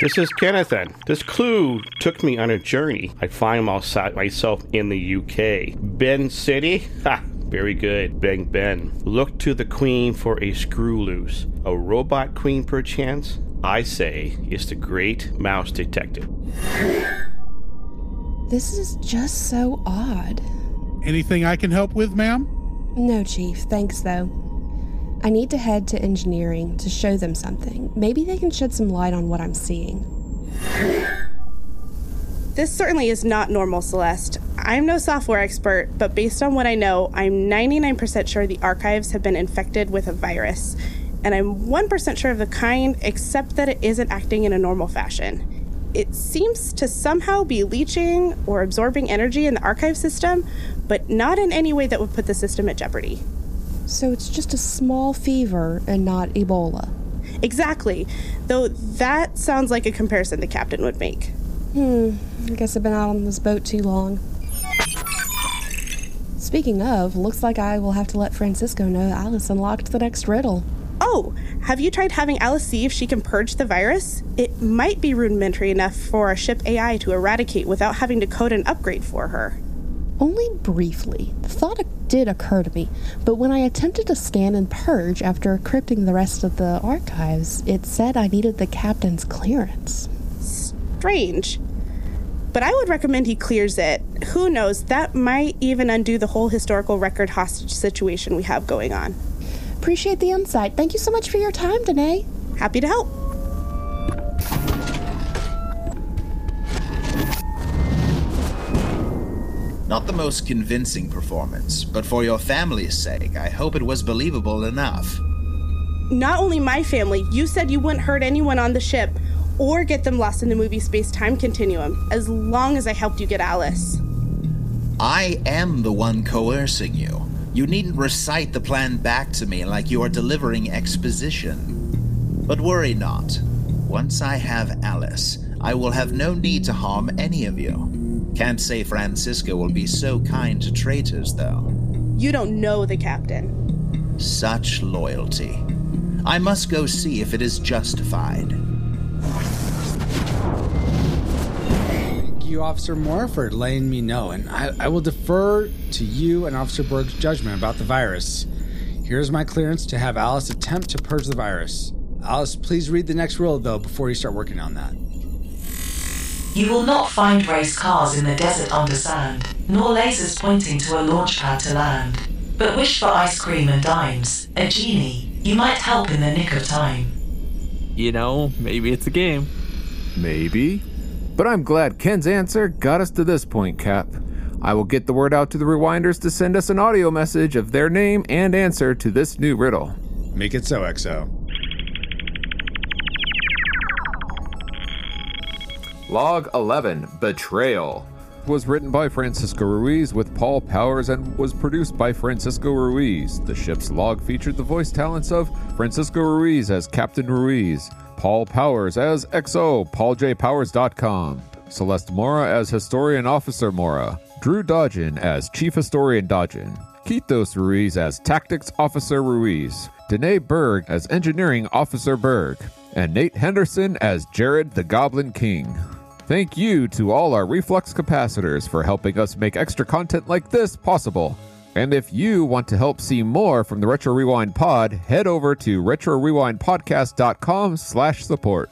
This is Kennethan. This clue took me on a journey. I find myself in the UK. Ben City? Ha! Very good. Bang Ben. Look to the queen for a screw loose. A robot queen, perchance? I say it's the great mouse detective. This is just so odd. Anything I can help with, ma'am? No, Chief. Thanks, though. I need to head to engineering to show them something. Maybe they can shed some light on what I'm seeing. This certainly is not normal, Celeste. I'm no software expert, but based on what I know, I'm 99% sure the archives have been infected with a virus. And I'm 1% sure of the kind, except that it isn't acting in a normal fashion. It seems to somehow be leaching or absorbing energy in the archive system, but not in any way that would put the system at jeopardy. So it's just a small fever and not Ebola. Exactly. Though that sounds like a comparison the captain would make. Hmm, I guess I've been out on this boat too long. Speaking of, looks like I will have to let Francisco know Alice unlocked the next riddle. Oh, have you tried having Alice see if she can purge the virus? It might be rudimentary enough for a ship AI to eradicate without having to code an upgrade for her. Only briefly. The thought did occur to me, but when I attempted to scan and purge after encrypting the rest of the archives, it said I needed the captain's clearance strange. But I would recommend he clears it. Who knows, that might even undo the whole historical record hostage situation we have going on. Appreciate the insight. Thank you so much for your time, Danae. Happy to help. Not the most convincing performance, but for your family's sake, I hope it was believable enough. Not only my family, you said you wouldn't hurt anyone on the ship or get them lost in the movie space time continuum, as long as I helped you get Alice. I am the one coercing you. You needn't recite the plan back to me like you are delivering exposition. But worry not. Once I have Alice, I will have no need to harm any of you. Can't say Francisco will be so kind to traitors, though. You don't know the captain. Such loyalty. I must go see if it is justified. Thank you, Officer Mora, for letting me know, and I, I will defer to you and Officer Berg's judgment about the virus. Here's my clearance to have Alice attempt to purge the virus. Alice, please read the next rule, though, before you start working on that. You will not find race cars in the desert under sand, nor lasers pointing to a launch pad to land. But wish for ice cream and dimes, a genie. You might help in the nick of time. You know, maybe it's a game. Maybe. But I'm glad Ken's answer got us to this point, Cap. I will get the word out to the rewinders to send us an audio message of their name and answer to this new riddle. Make it so, XO. Log 11 Betrayal was written by Francisco Ruiz with Paul Powers and was produced by Francisco Ruiz. The ship's log featured the voice talents of Francisco Ruiz as Captain Ruiz, Paul Powers as XO, PaulJPowers.com, Celeste Mora as Historian Officer Mora, Drew Dodgen as Chief Historian Dodgen, Keithos Ruiz as Tactics Officer Ruiz, Danae Berg as Engineering Officer Berg, and Nate Henderson as Jaerod the Goblin King. Thank you to all our Reflux capacitors for helping us make extra content like this possible. And if you want to help see more from the Retro Rewind pod, head over to retrorewindpodcast.com slash support.